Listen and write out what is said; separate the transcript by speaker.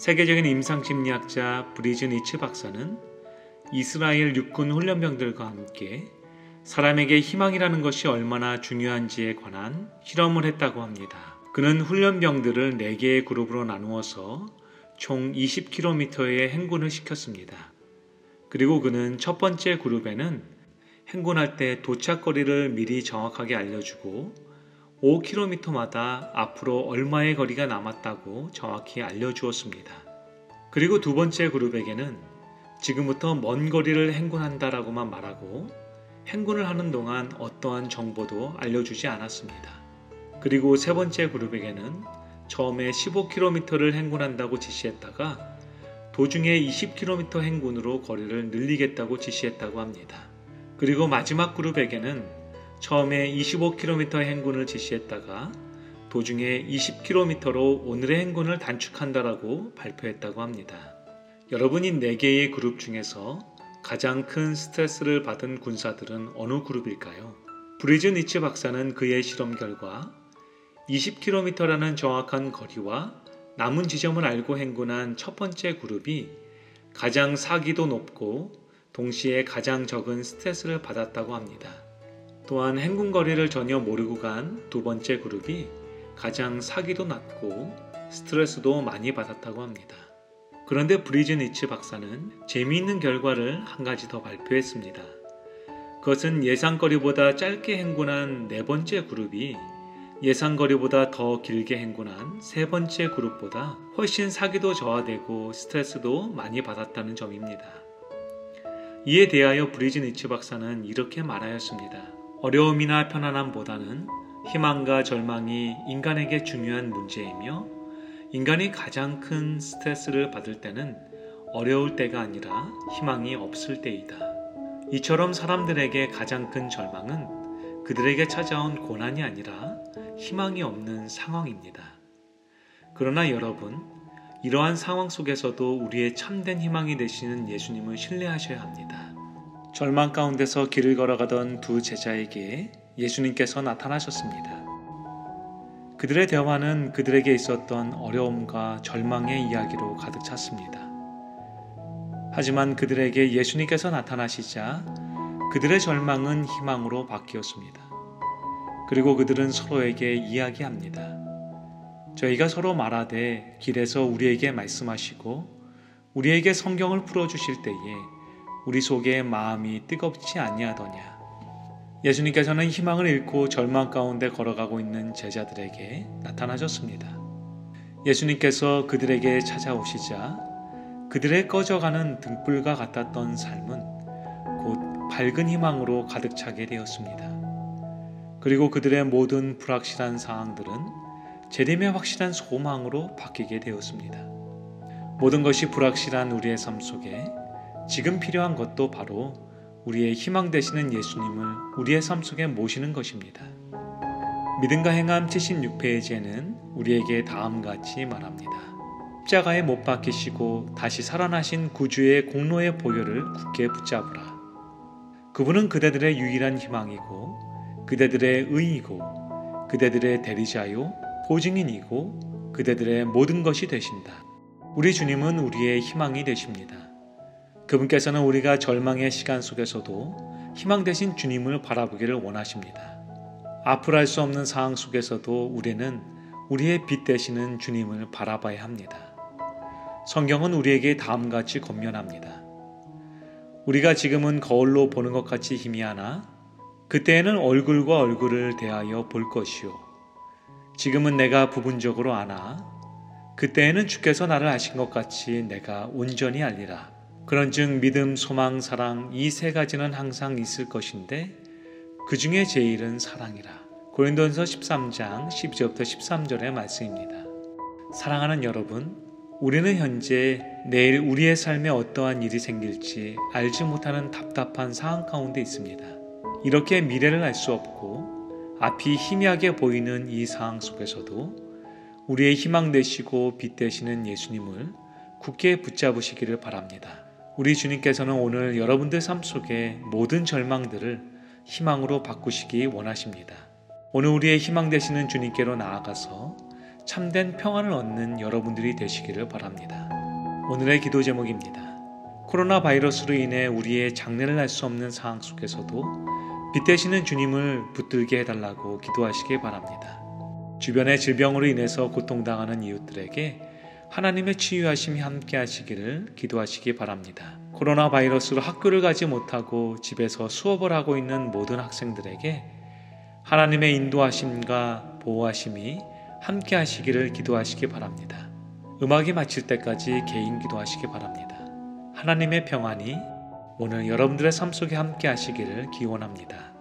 Speaker 1: 세계적인 임상심리학자 브리즈 니츠 박사는 이스라엘 육군 훈련병들과 함께 사람에게 희망이라는 것이 얼마나 중요한지에 관한 실험을 했다고 합니다. 그는 훈련병들을 4개의 그룹으로 나누어서 총 20km의 행군을 시켰습니다. 그리고 그는 첫 번째 그룹에는 행군할 때 도착거리를 미리 정확하게 알려주고 5km마다 앞으로 얼마의 거리가 남았다고 정확히 알려주었습니다. 그리고 두 번째 그룹에게는 지금부터 먼 거리를 행군한다라고만 말하고 행군을 하는 동안 어떠한 정보도 알려주지 않았습니다. 그리고 세 번째 그룹에게는 처음에 15km를 행군한다고 지시했다가 도중에 20km 행군으로 거리를 늘리겠다고 지시했다고 합니다. 그리고 마지막 그룹에게는 처음에 25km 행군을 지시했다가 도중에 20km로 오늘의 행군을 단축한다라고 발표했다고 합니다. 여러분이 4개의 그룹 중에서 가장 큰 스트레스를 받은 군사들은 어느 그룹일까요? 브리즈 니츠 박사는 그의 실험 결과 20km라는 정확한 거리와 남은 지점을 알고 행군한 첫 번째 그룹이 가장 사기도 높고 동시에 가장 적은 스트레스를 받았다고 합니다. 또한 행군 거리를 전혀 모르고 간 두 번째 그룹이 가장 사기도 낮고 스트레스도 많이 받았다고 합니다. 그런데 브리즈 니츠 박사는 재미있는 결과를 한 가지 더 발표했습니다. 그것은 예상거리보다 짧게 행군한 네 번째 그룹이 예상거리보다 더 길게 행군한 세 번째 그룹보다 훨씬 사기도 저하되고 스트레스도 많이 받았다는 점입니다. 이에 대하여 브리즈 니츠 박사는 이렇게 말하였습니다. 어려움이나 편안함보다는 희망과 절망이 인간에게 중요한 문제이며 인간이 가장 큰 스트레스를 받을 때는 어려울 때가 아니라 희망이 없을 때이다. 이처럼 사람들에게 가장 큰 절망은 그들에게 찾아온 고난이 아니라 희망이 없는 상황입니다. 그러나 여러분, 이러한 상황 속에서도 우리의 참된 희망이 되시는 예수님을 신뢰하셔야 합니다. 절망 가운데서 길을 걸어가던 두 제자에게 예수님께서 나타나셨습니다. 그들의 대화는 그들에게 있었던 어려움과 절망의 이야기로 가득 찼습니다. 하지만 그들에게 예수님께서 나타나시자 그들의 절망은 희망으로 바뀌었습니다. 그리고 그들은 서로에게 이야기합니다. 저희가 서로 말하되 길에서 우리에게 말씀하시고 우리에게 성경을 풀어주실 때에 우리 속에 마음이 뜨겁지 아니하더냐. 예수님께서는 희망을 잃고 절망 가운데 걸어가고 있는 제자들에게 나타나셨습니다. 예수님께서 그들에게 찾아오시자 그들의 꺼져가는 등불과 같았던 삶은 곧 밝은 희망으로 가득 차게 되었습니다. 그리고 그들의 모든 불확실한 상황들은 재림의 확실한 소망으로 바뀌게 되었습니다. 모든 것이 불확실한 우리의 삶 속에 지금 필요한 것도 바로 우리의 희망 되시는 예수님을 우리의 삶 속에 모시는 것입니다. 믿음과 행함 76페이지에는 우리에게 다음같이 말합니다. 십자가에 못 박히시고 다시 살아나신 구주의 공로의 보혈을 굳게 붙잡으라. 그분은 그대들의 유일한 희망이고 그대들의 의이고 그대들의 대리자요 보증인이고 그대들의 모든 것이 되신다. 우리 주님은 우리의 희망이 되십니다. 그분께서는 우리가 절망의 시간 속에서도 희망 되신 주님을 바라보기를 원하십니다. 앞으로 할 수 없는 상황 속에서도 우리는 우리의 빛 되시는 주님을 바라봐야 합니다. 성경은 우리에게 다음같이 권면합니다. 우리가 지금은 거울로 보는 것 같이 희미하나 그때에는 얼굴과 얼굴을 대하여 볼 것이요. 지금은 내가 부분적으로 아나. 그때에는 주께서 나를 아신 것 같이 내가 온전히 알리라. 그런즉 믿음, 소망, 사랑 이 세 가지는 항상 있을 것인데 그 중에 제일은 사랑이라. 고린도전서 13장 12절부터 13절의 말씀입니다. 사랑하는 여러분, 우리는 현재 내일 우리의 삶에 어떠한 일이 생길지 알지 못하는 답답한 상황 가운데 있습니다. 이렇게 미래를 알 수 없고 앞이 희미하게 보이는 이 상황 속에서도 우리의 희망 되시고 빛 되시는 예수님을 굳게 붙잡으시기를 바랍니다. 우리 주님께서는 오늘 여러분들 삶 속에 모든 절망들을 희망으로 바꾸시기 원하십니다. 오늘 우리의 희망 되시는 주님께로 나아가서 참된 평안을 얻는 여러분들이 되시기를 바랍니다. 오늘의 기도 제목입니다. 코로나 바이러스로 인해 우리의 장래를 알 수 없는 상황 속에서도 빛 되시는 주님을 붙들게 해달라고 기도하시기 바랍니다. 주변의 질병으로 인해서 고통당하는 이웃들에게 하나님의 치유하심이 함께 하시기를 기도하시기 바랍니다. 코로나 바이러스로 학교를 가지 못하고 집에서 수업을 하고 있는 모든 학생들에게 하나님의 인도하심과 보호하심이 함께 하시기를 기도하시기 바랍니다. 음악이 마칠 때까지 개인 기도하시기 바랍니다. 하나님의 평안이 오늘 여러분들의 삶 속에 함께 하시기를 기원합니다.